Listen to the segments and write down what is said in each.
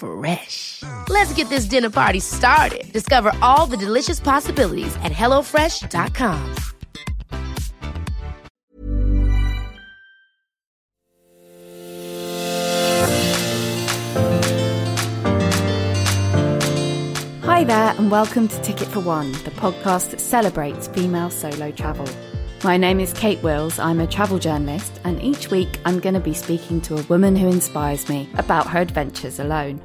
Fresh. Let's get this dinner party started. Discover all the delicious possibilities at hellofresh.com. Hi there, and welcome to Ticket for One, the podcast that celebrates female solo travel. My name is Kate Wills, I'm a travel journalist, and each week I'm going to be speaking to a woman who inspires me about her adventures alone.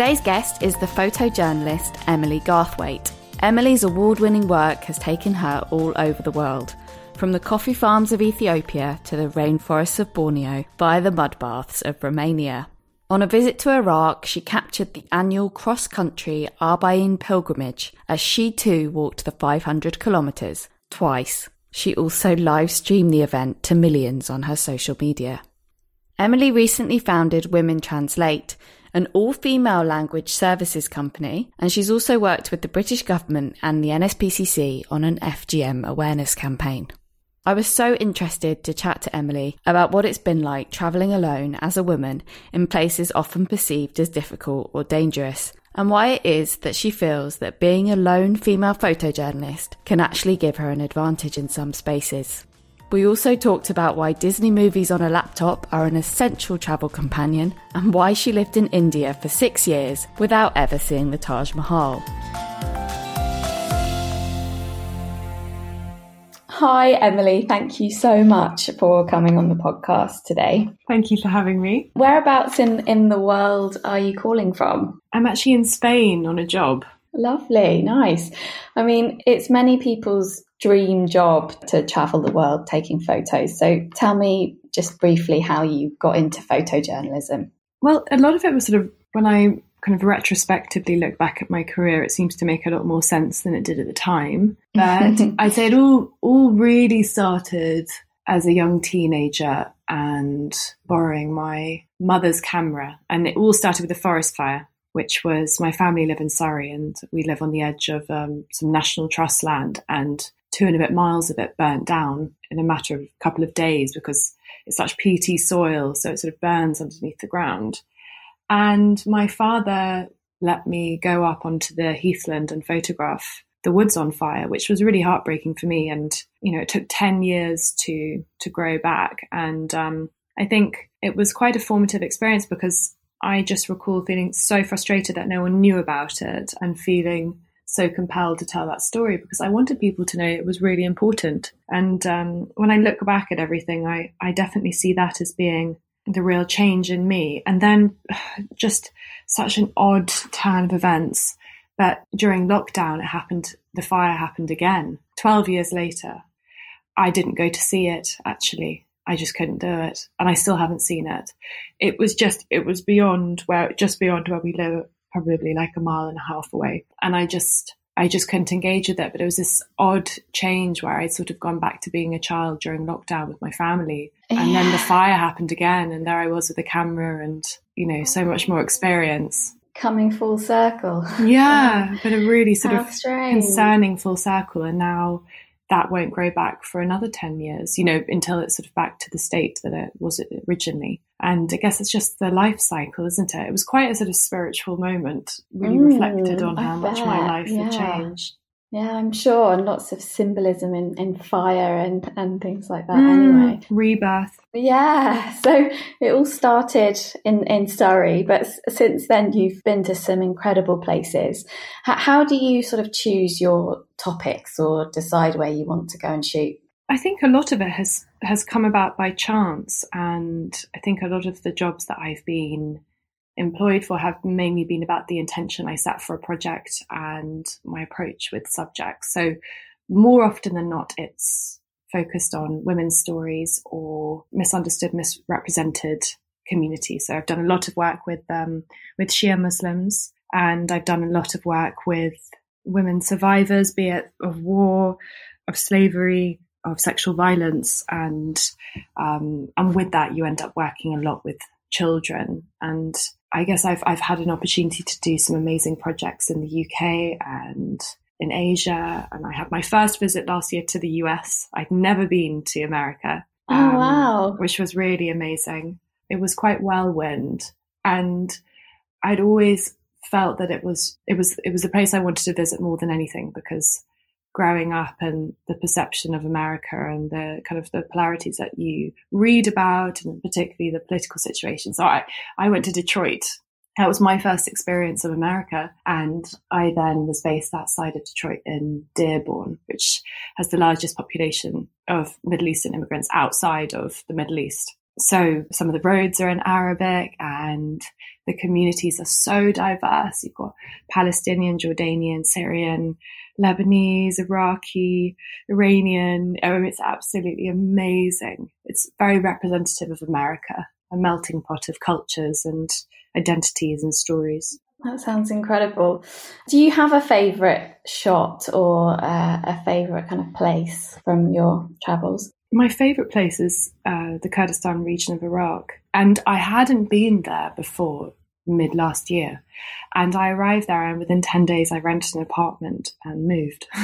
Today's guest is the photojournalist Emily Garthwaite. Emily's award winning work has taken her all over the world, from the coffee farms of Ethiopia to the rainforests of Borneo via the mud baths of Romania. On a visit to Iraq, she captured the annual cross country Arbaeen pilgrimage as she too walked the 500 kilometres twice. She also live streamed the event to millions on her social media. Emily recently founded Women Translate, an all female language services company, and she's also worked with the British government and the NSPCC on an FGM awareness campaign. I was so interested to chat to Emily about what it's been like travelling alone as a woman in places often perceived as difficult or dangerous, and why it is that she feels that being a lone female photojournalist can actually give her an advantage in some spaces. We also talked about why Disney movies on a laptop are an essential travel companion and why she lived in India for six years without ever seeing the Taj Mahal. Hi, Emily. Thank you so much for coming on the podcast today. Thank you for having me. Whereabouts in, in the world are you calling from? I'm actually in Spain on a job. Lovely, nice. I mean, it's many people's dream job to travel the world taking photos. So tell me just briefly how you got into photojournalism. Well, a lot of it was sort of when I kind of retrospectively look back at my career, it seems to make a lot more sense than it did at the time. But I'd say it all all really started as a young teenager and borrowing my mother's camera. And it all started with a forest fire, which was my family live in Surrey and we live on the edge of um, some National Trust land and two and a bit miles of it burnt down in a matter of a couple of days because it's such peaty soil, so it sort of burns underneath the ground. And my father let me go up onto the heathland and photograph the woods on fire, which was really heartbreaking for me. And you know, it took ten years to to grow back, and um, I think it was quite a formative experience because I just recall feeling so frustrated that no one knew about it, and feeling so compelled to tell that story because I wanted people to know it was really important. And um, when I look back at everything, I I definitely see that as being the real change in me. And then just such an odd turn of events. But during lockdown, it happened, the fire happened again. 12 years later, I didn't go to see it actually. I just couldn't do it. And I still haven't seen it. It was just, it was beyond where, just beyond where we live, probably like a mile and a half away. And I just, I just couldn't engage with it. But it was this odd change where I'd sort of gone back to being a child during lockdown with my family. Yeah. And then the fire happened again. And there I was with a camera and, you know, so much more experience. Coming full circle. Yeah, but a really sort How of strange. concerning full circle. And now that won't grow back for another 10 years, you know, until it's sort of back to the state that it was originally. And I guess it's just the life cycle, isn't it? It was quite a sort of spiritual moment, really mm, reflected on how much my life yeah. had changed. Yeah, I'm sure, and lots of symbolism in, in fire and, and things like that. Mm, anyway, rebirth. Yeah, so it all started in in Surrey, but since then you've been to some incredible places. How, how do you sort of choose your topics or decide where you want to go and shoot? I think a lot of it has has come about by chance, and I think a lot of the jobs that I've been employed for have mainly been about the intention I set for a project and my approach with subjects. So more often than not, it's focused on women's stories or misunderstood, misrepresented communities. So I've done a lot of work with um, with Shia Muslims, and I've done a lot of work with women survivors, be it of war, of slavery, of sexual violence, and um, and with that, you end up working a lot with children. And I guess I've I've had an opportunity to do some amazing projects in the UK and in Asia, and I had my first visit last year to the US. I'd never been to America. Oh, um, wow! Which was really amazing. It was quite whirlwind, and I'd always felt that it was it was it was a place I wanted to visit more than anything because growing up and the perception of America and the kind of the polarities that you read about and particularly the political situation. So I, I went to Detroit. That was my first experience of America. And I then was based outside of Detroit in Dearborn, which has the largest population of Middle Eastern immigrants outside of the Middle East. So some of the roads are in Arabic and the communities are so diverse. You've got Palestinian, Jordanian, Syrian, Lebanese, Iraqi, Iranian. It's absolutely amazing. It's very representative of America, a melting pot of cultures and identities and stories. That sounds incredible. Do you have a favourite shot or uh, a favourite kind of place from your travels? My favourite place is uh, the Kurdistan region of Iraq. And I hadn't been there before mid last year. And I arrived there, and within 10 days, I rented an apartment and moved.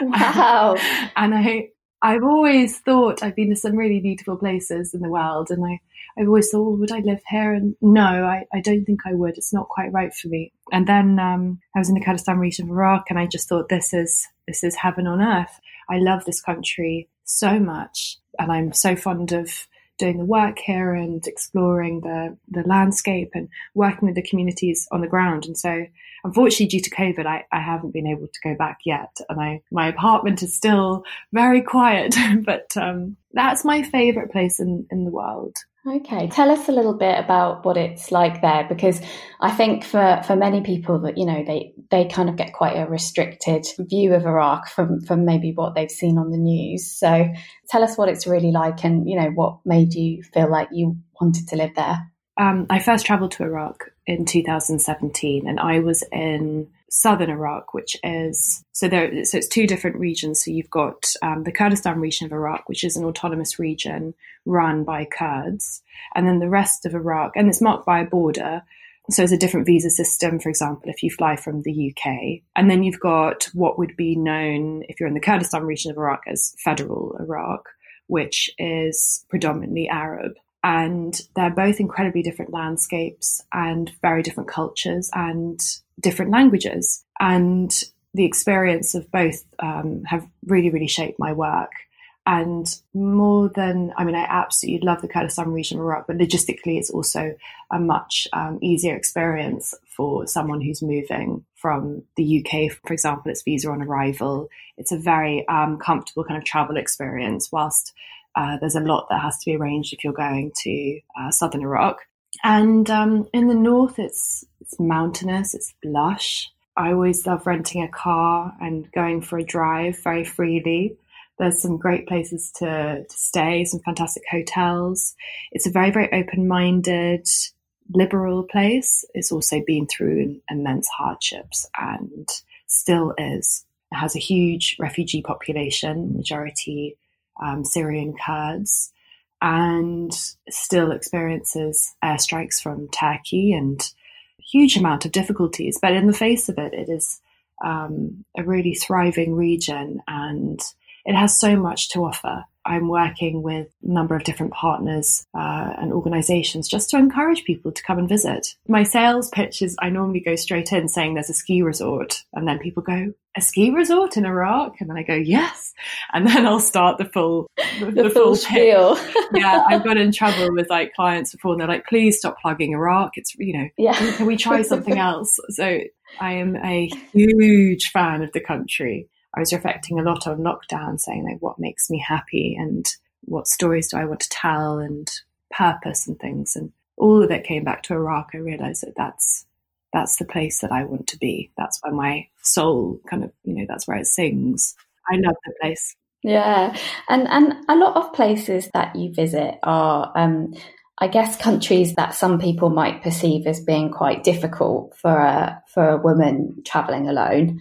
wow. and I, I've always thought I've been to some really beautiful places in the world, and I, I've always thought, well, would I live here? And no, I, I don't think I would. It's not quite right for me. And then um, I was in the Kurdistan region of Iraq, and I just thought, this is this is heaven on earth. I love this country so much, and I'm so fond of doing the work here and exploring the, the landscape and working with the communities on the ground. And so, unfortunately, due to COVID, I, I haven't been able to go back yet. And I, my apartment is still very quiet, but um, that's my favorite place in, in the world. Okay, tell us a little bit about what it's like there, because I think for, for many people that you know they they kind of get quite a restricted view of Iraq from from maybe what they've seen on the news. So tell us what it's really like, and you know what made you feel like you wanted to live there. Um, I first travelled to Iraq in 2017, and I was in southern Iraq, which is so there. So it's two different regions. So you've got um, the Kurdistan region of Iraq, which is an autonomous region run by Kurds, and then the rest of Iraq, and it's marked by a border. So it's a different visa system, for example, if you fly from the UK. And then you've got what would be known, if you're in the Kurdistan region of Iraq, as federal Iraq, which is predominantly Arab and they're both incredibly different landscapes and very different cultures and different languages. And the experience of both um, have really, really shaped my work. And more than, I mean, I absolutely love the Kurdistan region of Iraq, but logistically, it's also a much um, easier experience for someone who's moving from the UK, for example, it's visa on arrival. It's a very um, comfortable kind of travel experience, whilst uh, there's a lot that has to be arranged if you're going to uh, southern Iraq. And um, in the north, it's it's mountainous, it's lush. I always love renting a car and going for a drive very freely. There's some great places to, to stay, some fantastic hotels. It's a very, very open minded, liberal place. It's also been through immense hardships and still is. It has a huge refugee population, majority um, Syrian Kurds, and still experiences airstrikes from Turkey and huge amount of difficulties. But in the face of it, it is um, a really thriving region and it has so much to offer. I'm working with a number of different partners uh, and organizations just to encourage people to come and visit. My sales pitch is I normally go straight in saying there's a ski resort, and then people go, A ski resort in Iraq? And then I go, Yes. And then I'll start the full, the, the, the full, full yeah, I've got in trouble with like clients before, and they're like, Please stop plugging Iraq. It's, you know, yeah. can we try something else? So I am a huge fan of the country I was reflecting a lot on lockdown, saying like what makes me happy and what stories do I want to tell and purpose and things. And all of it came back to Iraq. I realized that that's that's the place that I want to be. That's where my soul kind of, you know, that's where it sings. I love the place. Yeah, and and a lot of places that you visit are, um, I guess, countries that some people might perceive as being quite difficult for a for a woman traveling alone.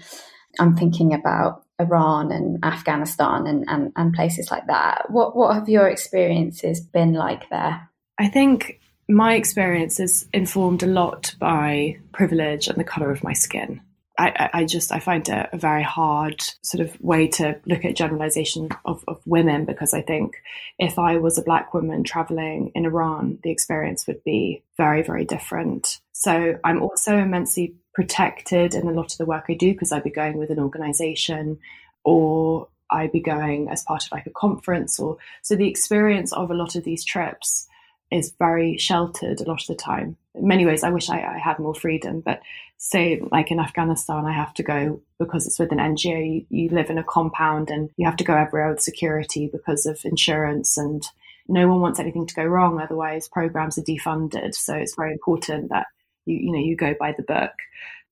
I'm thinking about Iran and Afghanistan and, and, and places like that. What what have your experiences been like there? I think my experience is informed a lot by privilege and the color of my skin. I, I, just I find it a very hard sort of way to look at generalization of, of women because I think if I was a black woman traveling in Iran, the experience would be very, very different. So I'm also immensely protected in a lot of the work I do because I'd be going with an organization or I'd be going as part of like a conference or so the experience of a lot of these trips is very sheltered a lot of the time. In many ways, I wish I, I, had more freedom, but say, like in Afghanistan, I have to go because it's with an NGO. You, you live in a compound and you have to go everywhere with security because of insurance, and no one wants anything to go wrong. Otherwise, programs are defunded. So it's very important that you, you know, you go by the book.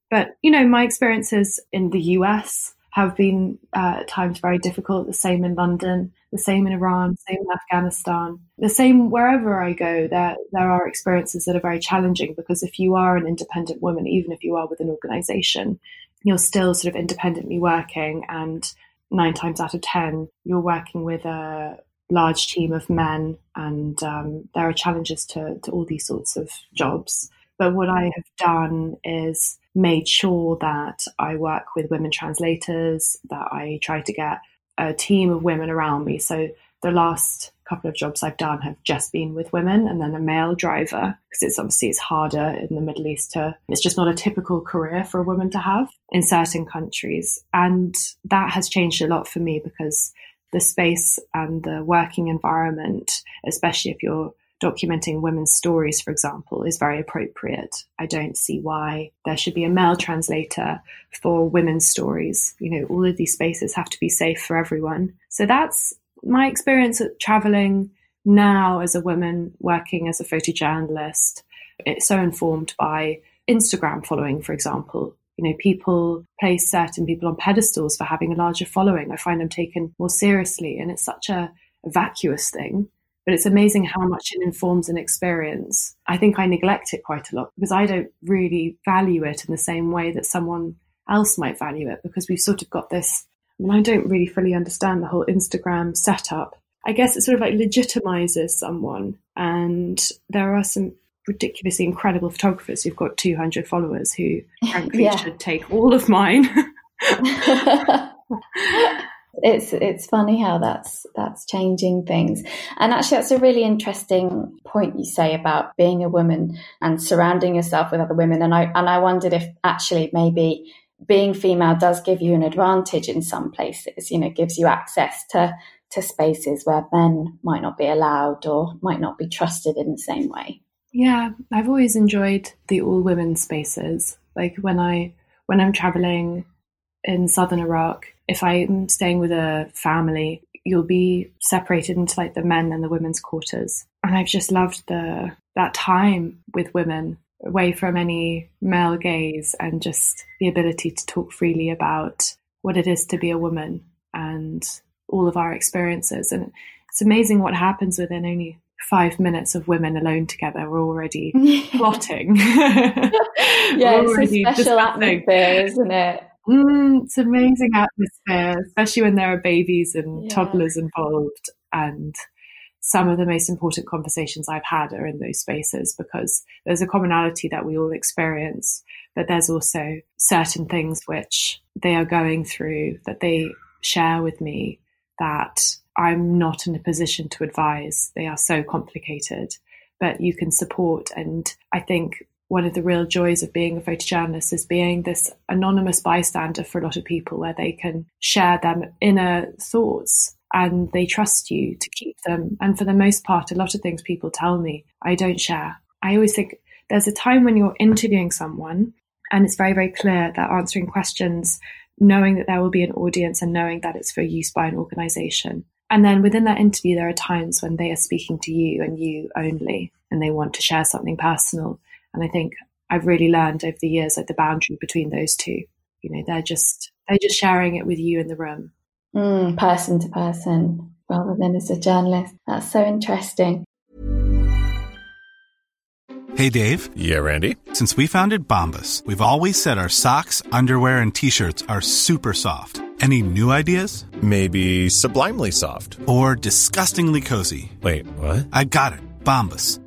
But you know, my experiences in the US have been uh, at times very difficult. The same in London, the same in Iran, same in Afghanistan, the same wherever I go. There there are experiences that are very challenging because if you are an independent woman, even if you are with an organisation, you're still sort of independently working, and nine times out of ten, you're working with a large team of men, and um, there are challenges to to all these sorts of jobs. But what I have done is made sure that I work with women translators, that I try to get a team of women around me. So the last couple of jobs I've done have just been with women and then a male driver because it's obviously it's harder in the Middle East to it's just not a typical career for a woman to have in certain countries and that has changed a lot for me because the space and the working environment especially if you're documenting women's stories, for example, is very appropriate. I don't see why there should be a male translator for women's stories. You know, all of these spaces have to be safe for everyone. So that's my experience at traveling now as a woman working as a photojournalist. It's so informed by Instagram following, for example. You know, people place certain people on pedestals for having a larger following. I find them taken more seriously, and it's such a vacuous thing but it's amazing how much it informs an experience. I think I neglect it quite a lot because I don't really value it in the same way that someone else might value it because we've sort of got this. I, mean, I don't really fully understand the whole Instagram setup. I guess it sort of like legitimizes someone, and there are some ridiculously incredible photographers who've got 200 followers who frankly yeah. should take all of mine. it's it's funny how that's that's changing things. And actually that's a really interesting point you say about being a woman and surrounding yourself with other women. And i and i wondered if actually maybe being female does give you an advantage in some places you know gives you access to to spaces where men might not be allowed or might not be trusted in the same way. Yeah i've always enjoyed the all women spaces. Like when i when i'm traveling in southern iraq if I'm staying with a family, you'll be separated into like the men and the women's quarters. And I've just loved the that time with women away from any male gaze and just the ability to talk freely about what it is to be a woman and all of our experiences. And it's amazing what happens within only five minutes of women alone together. We're already plotting. yeah, We're it's a special atmosphere, isn't it? Mm, it's amazing atmosphere, especially when there are babies and yeah. toddlers involved. And some of the most important conversations I've had are in those spaces because there's a commonality that we all experience, but there's also certain things which they are going through that they share with me that I'm not in a position to advise. They are so complicated, but you can support. And I think one of the real joys of being a photojournalist is being this anonymous bystander for a lot of people where they can share their inner thoughts and they trust you to keep them. And for the most part, a lot of things people tell me, I don't share. I always think there's a time when you're interviewing someone and it's very, very clear that answering questions knowing that there will be an audience and knowing that it's for use by an organization. And then within that interview, there are times when they are speaking to you and you only, and they want to share something personal. And I think I've really learned over the years like the boundary between those two. You know, they're just they're just sharing it with you in the room, mm, person to person, rather than as a journalist. That's so interesting. Hey, Dave. Yeah, Randy. Since we founded Bombas, we've always said our socks, underwear, and T-shirts are super soft. Any new ideas? Maybe sublimely soft or disgustingly cozy. Wait, what? I got it. Bombas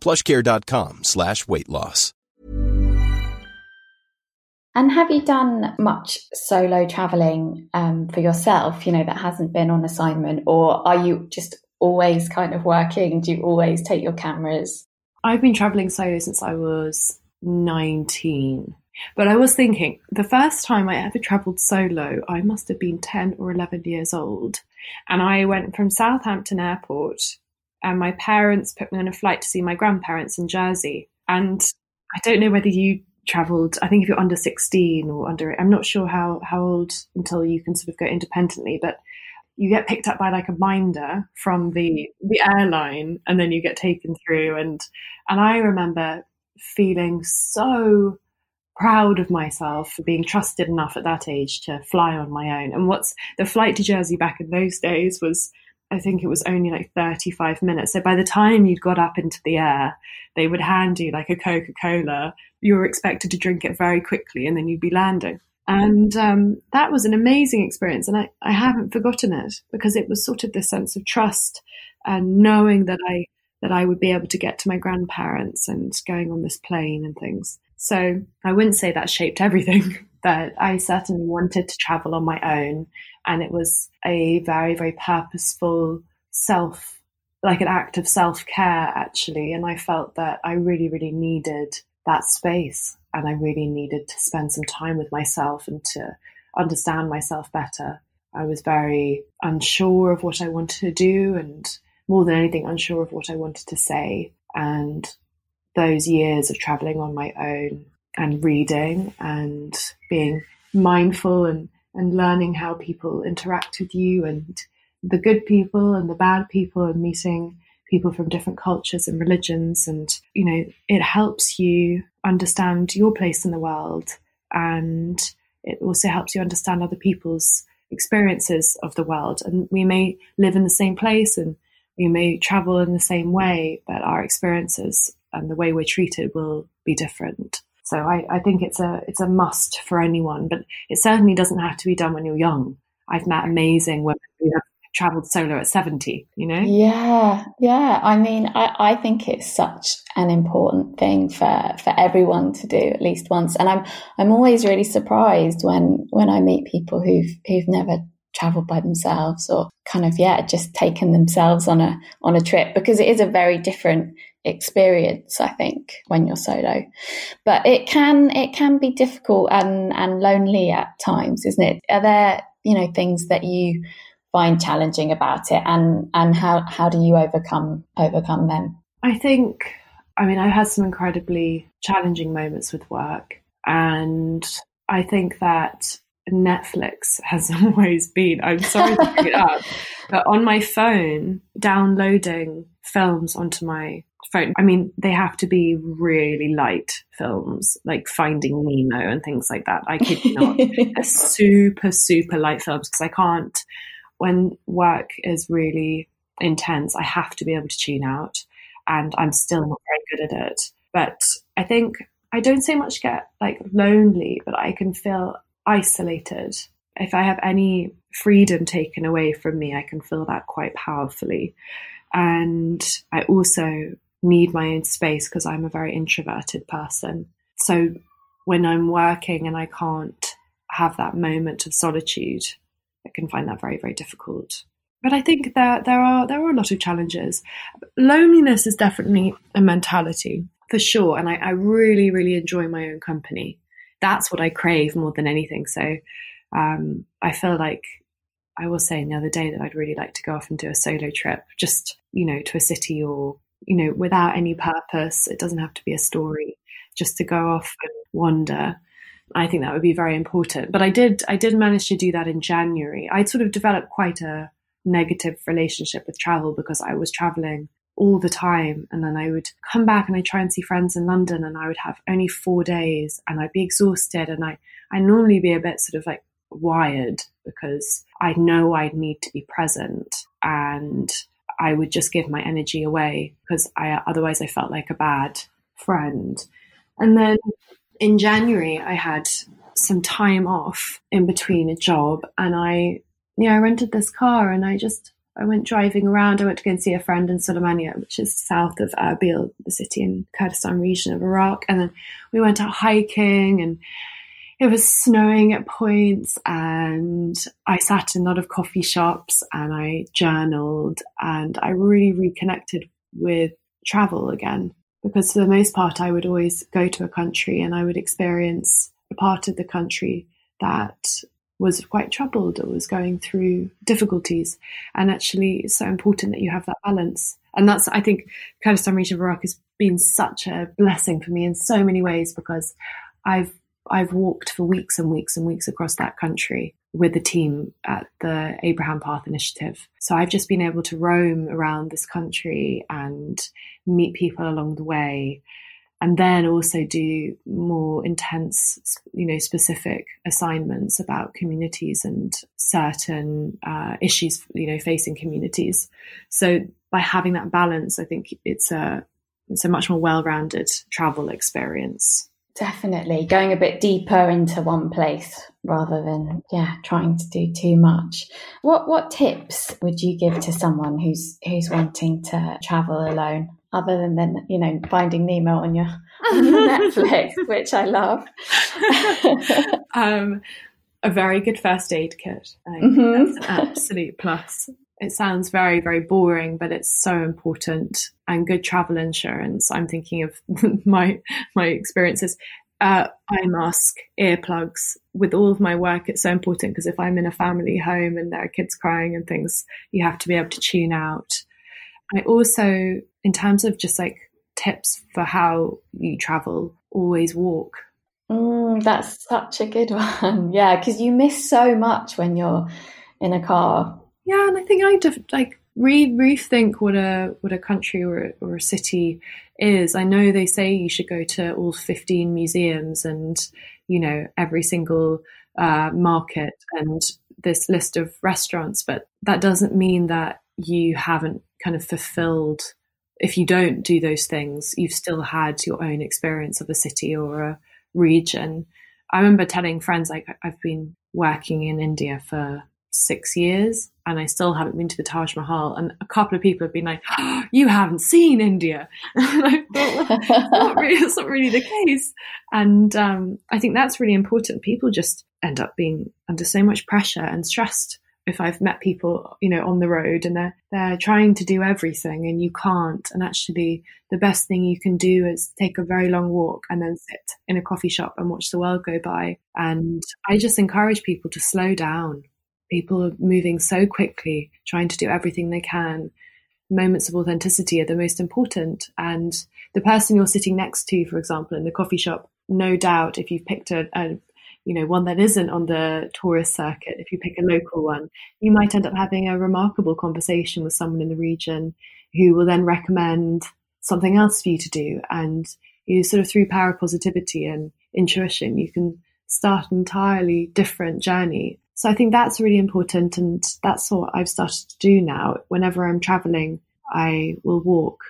plushcare.com slash weight loss. And have you done much solo traveling um, for yourself, you know, that hasn't been on assignment? Or are you just always kind of working? Do you always take your cameras? I've been traveling solo since I was 19. But I was thinking, the first time I ever traveled solo, I must have been 10 or 11 years old. And I went from Southampton Airport, and my parents put me on a flight to see my grandparents in Jersey. And I don't know whether you traveled, I think if you're under 16 or under, I'm not sure how, how old until you can sort of go independently, but you get picked up by like a minder from the the airline and then you get taken through and and I remember feeling so proud of myself for being trusted enough at that age to fly on my own. And what's the flight to Jersey back in those days was, I think it was only like 35 minutes. So by the time you'd got up into the air, they would hand you like a Coca Cola. You were expected to drink it very quickly and then you'd be landing. And um, that was an amazing experience. And I, I haven't forgotten it because it was sort of this sense of trust and knowing that I that I would be able to get to my grandparents and going on this plane and things. So I wouldn't say that shaped everything, but I certainly wanted to travel on my own. And it was a very, very purposeful self, like an act of self care, actually. And I felt that I really, really needed that space. And I really needed to spend some time with myself and to understand myself better. I was very unsure of what I wanted to do and more than anything, unsure of what I wanted to say. And those years of traveling on my own and reading and being mindful and, and learning how people interact with you and the good people and the bad people and meeting people from different cultures and religions and you know it helps you understand your place in the world and it also helps you understand other people's experiences of the world and we may live in the same place and we may travel in the same way but our experiences and the way we're treated will be different. So I, I think it's a it's a must for anyone, but it certainly doesn't have to be done when you're young. I've met amazing women who have traveled solo at 70, you know? Yeah, yeah. I mean, I, I think it's such an important thing for, for everyone to do at least once. And I'm, I'm always really surprised when, when I meet people who've, who've never traveled by themselves or kind of, yeah, just taken themselves on a, on a trip because it is a very different experience, I think, when you're solo. But it can, it can be difficult and, and lonely at times, isn't it? Are there, you know, things that you, find challenging about it and and how how do you overcome overcome them i think i mean i've had some incredibly challenging moments with work and i think that netflix has always been i'm sorry to pick it up but on my phone downloading films onto my phone i mean they have to be really light films like finding nemo and things like that i you not super super light films because i can't when work is really intense, I have to be able to tune out, and I'm still not very good at it. But I think I don't so much get like lonely, but I can feel isolated. If I have any freedom taken away from me, I can feel that quite powerfully. And I also need my own space because I'm a very introverted person. So when I'm working and I can't have that moment of solitude, I can find that very, very difficult. But I think that there are there are a lot of challenges. Loneliness is definitely a mentality for sure, and I, I really, really enjoy my own company. That's what I crave more than anything. So um, I feel like I was saying the other day that I'd really like to go off and do a solo trip, just you know, to a city or you know, without any purpose. It doesn't have to be a story. Just to go off and wander I think that would be very important. But I did I did manage to do that in January. I'd sort of developed quite a negative relationship with travel because I was traveling all the time and then I would come back and I'd try and see friends in London and I would have only four days and I'd be exhausted and I I normally be a bit sort of like wired because I know I'd need to be present and I would just give my energy away because I otherwise I felt like a bad friend. And then in January, I had some time off in between a job, and I, yeah, I rented this car, and I just I went driving around. I went to go and see a friend in Sulaymaniyah, which is south of Erbil, the city in Kurdistan region of Iraq, and then we went out hiking and. It was snowing at points, and I sat in a lot of coffee shops and I journaled, and I really reconnected with travel again because for the most part, I would always go to a country and I would experience a part of the country that was quite troubled or was going through difficulties. And actually, it's so important that you have that balance. And that's, I think, Kurdistan region of Iraq has been such a blessing for me in so many ways because I've I've walked for weeks and weeks and weeks across that country with the team at the Abraham Path Initiative. So I've just been able to roam around this country and meet people along the way and then also do more intense, you know, specific assignments about communities and certain uh, issues, you know, facing communities. So by having that balance, I think it's a it's a much more well-rounded travel experience. Definitely going a bit deeper into one place rather than yeah trying to do too much. What what tips would you give to someone who's who's wanting to travel alone, other than then you know finding Nemo on your, on your Netflix, which I love. um, a very good first aid kit. Mm-hmm. That's an absolute plus. It sounds very, very boring, but it's so important. And good travel insurance. I'm thinking of my my experiences. Uh, eye mask, earplugs. With all of my work, it's so important because if I'm in a family home and there are kids crying and things, you have to be able to tune out. I also, in terms of just like tips for how you travel, always walk. Mm, that's such a good one. Yeah, because you miss so much when you're in a car yeah, and I think I def- like re- rethink what a what a country or a, or a city is. I know they say you should go to all 15 museums and you know every single uh, market and this list of restaurants, but that doesn't mean that you haven't kind of fulfilled. If you don't do those things, you've still had your own experience of a city or a region. I remember telling friends like I've been working in India for six years and I still haven't been to the Taj Mahal. And a couple of people have been like, oh, "You haven't seen India," and I thought, well, not really, it's not really the case. And um, I think that's really important. People just end up being under so much pressure and stressed. If I've met people, you know, on the road and they're they're trying to do everything and you can't, and actually the best thing you can do is take a very long walk and then sit in a coffee shop and watch the world go by. And I just encourage people to slow down People are moving so quickly, trying to do everything they can. Moments of authenticity are the most important. And the person you're sitting next to, for example, in the coffee shop, no doubt, if you've picked a, a you know, one that isn't on the tourist circuit, if you pick a local one, you might end up having a remarkable conversation with someone in the region who will then recommend something else for you to do. And you sort of through power positivity and intuition, you can start an entirely different journey so I think that's really important. And that's what I've started to do now. Whenever I'm traveling, I will walk.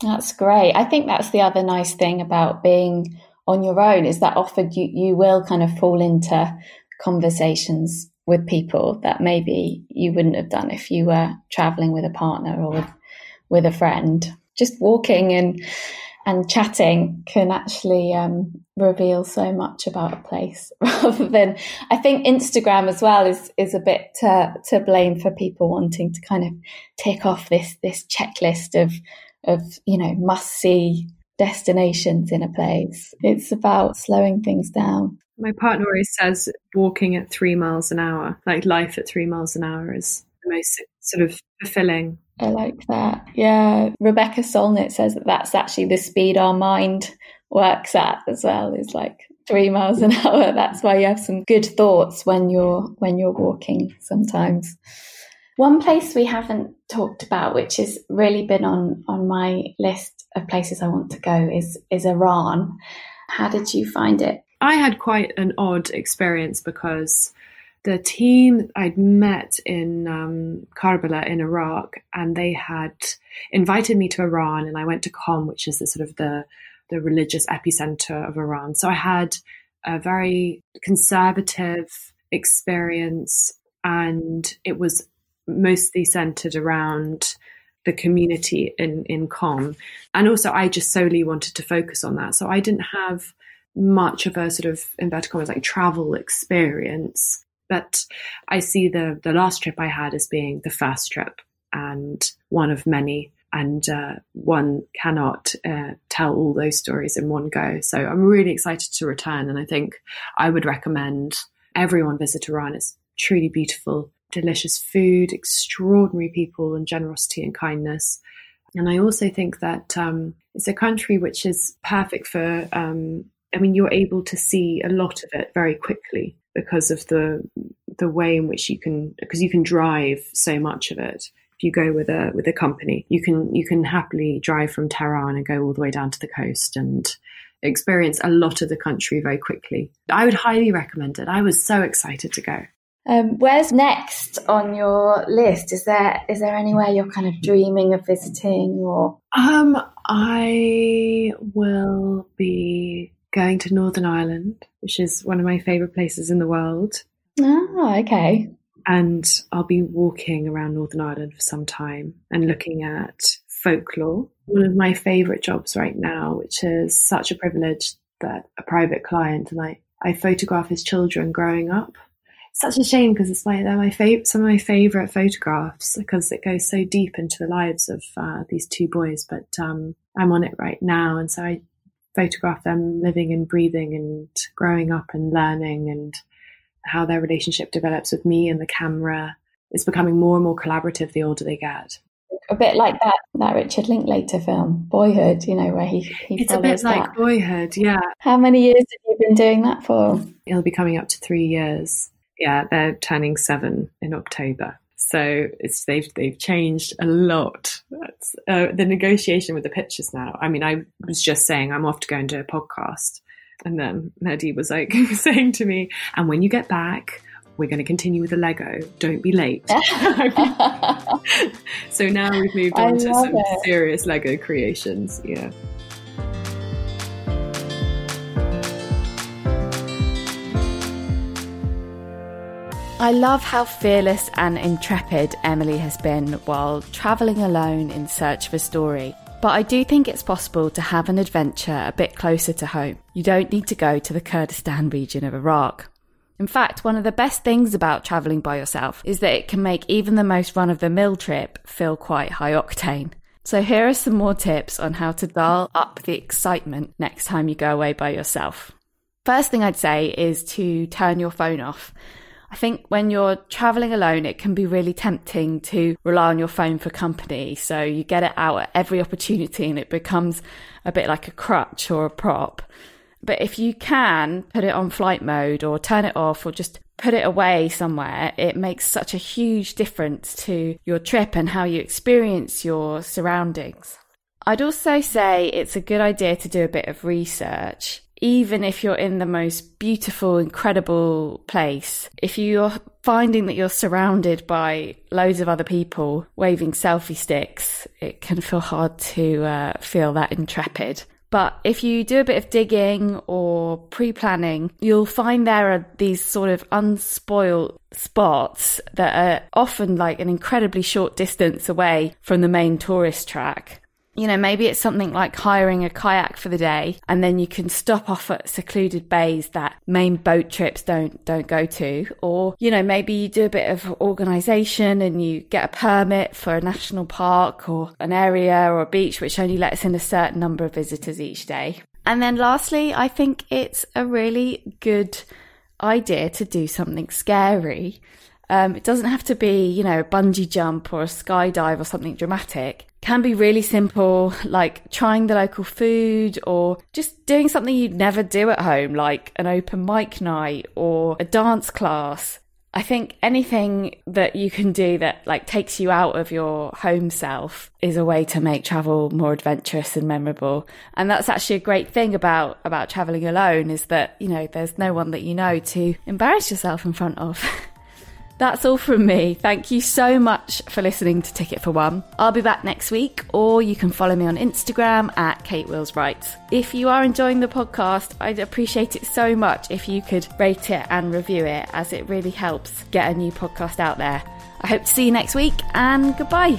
That's great. I think that's the other nice thing about being on your own is that often you, you will kind of fall into conversations with people that maybe you wouldn't have done if you were traveling with a partner or with, with a friend. Just walking and and chatting can actually um, reveal so much about a place rather than I think Instagram as well is is a bit to, to blame for people wanting to kind of tick off this this checklist of of you know must see destinations in a place. It's about slowing things down. My partner always says walking at three miles an hour, like life at three miles an hour, is the most sort of fulfilling I like that. Yeah. Rebecca Solnit says that that's actually the speed our mind works at as well is like three miles an hour. That's why you have some good thoughts when you're when you're walking sometimes. One place we haven't talked about, which has really been on on my list of places I want to go, is is Iran. How did you find it? I had quite an odd experience because the team I'd met in um, Karbala in Iraq, and they had invited me to Iran, and I went to Qom, which is the sort of the the religious epicenter of Iran. So I had a very conservative experience, and it was mostly centered around the community in in Qom, and also I just solely wanted to focus on that. So I didn't have much of a sort of inverted commas like travel experience but I see the the last trip I had as being the first trip and one of many. And uh, one cannot uh, tell all those stories in one go. So I'm really excited to return. And I think I would recommend everyone visit Iran. It's truly beautiful, delicious food, extraordinary people, and generosity and kindness. And I also think that um, it's a country which is perfect for, um, I mean, you're able to see a lot of it very quickly because of the the way in which you can because you can drive so much of it if you go with a with a company you can you can happily drive from Tehran and go all the way down to the coast and experience a lot of the country very quickly I would highly recommend it I was so excited to go um, where's next on your list? Is there is there anywhere you're kind of dreaming of visiting or? Um, I will be going to Northern Ireland, which is one of my favourite places in the world. Oh, okay. And I'll be walking around Northern Ireland for some time and looking at folklore. One of my favourite jobs right now, which is such a privilege that a private client and I, I photograph his children growing up. It's such a shame because it's like they're my favorite, some of my favourite photographs because it goes so deep into the lives of uh, these two boys. But um, I'm on it right now, and so I photograph them living and breathing and growing up and learning and how their relationship develops with me and the camera is becoming more and more collaborative the older they get. A bit like that that Richard Linklater film, Boyhood, you know, where he, he It's a bit that. like Boyhood, yeah. How many years have you been doing that for? It'll be coming up to three years. Yeah, they're turning seven in October. So it's they've they've changed a lot. Uh, the negotiation with the pictures now. I mean, I was just saying I'm off to go and do a podcast, and then Mehdi was like saying to me, "And when you get back, we're going to continue with the Lego. Don't be late." so now we've moved on to some it. serious Lego creations. Yeah. I love how fearless and intrepid Emily has been while travelling alone in search of a story. But I do think it's possible to have an adventure a bit closer to home. You don't need to go to the Kurdistan region of Iraq. In fact, one of the best things about travelling by yourself is that it can make even the most run of the mill trip feel quite high octane. So, here are some more tips on how to dial up the excitement next time you go away by yourself. First thing I'd say is to turn your phone off. I think when you're traveling alone, it can be really tempting to rely on your phone for company. So you get it out at every opportunity and it becomes a bit like a crutch or a prop. But if you can put it on flight mode or turn it off or just put it away somewhere, it makes such a huge difference to your trip and how you experience your surroundings. I'd also say it's a good idea to do a bit of research even if you're in the most beautiful, incredible place, if you're finding that you're surrounded by loads of other people waving selfie sticks, it can feel hard to uh, feel that intrepid. But if you do a bit of digging or pre planning, you'll find there are these sort of unspoiled spots that are often like an incredibly short distance away from the main tourist track you know, maybe it's something like hiring a kayak for the day and then you can stop off at secluded bays that main boat trips don't don't go to or you know, maybe you do a bit of organization and you get a permit for a national park or an area or a beach which only lets in a certain number of visitors each day. And then lastly, I think it's a really good idea to do something scary. Um, it doesn't have to be, you know, a bungee jump or a skydive or something dramatic can be really simple, like trying the local food or just doing something you'd never do at home, like an open mic night or a dance class. I think anything that you can do that like takes you out of your home self is a way to make travel more adventurous and memorable. And that's actually a great thing about about traveling alone is that, you know, there's no one that you know to embarrass yourself in front of. That's all from me. Thank you so much for listening to Ticket for One. I'll be back next week, or you can follow me on Instagram at Kate Wills Writes. If you are enjoying the podcast, I'd appreciate it so much if you could rate it and review it, as it really helps get a new podcast out there. I hope to see you next week, and goodbye.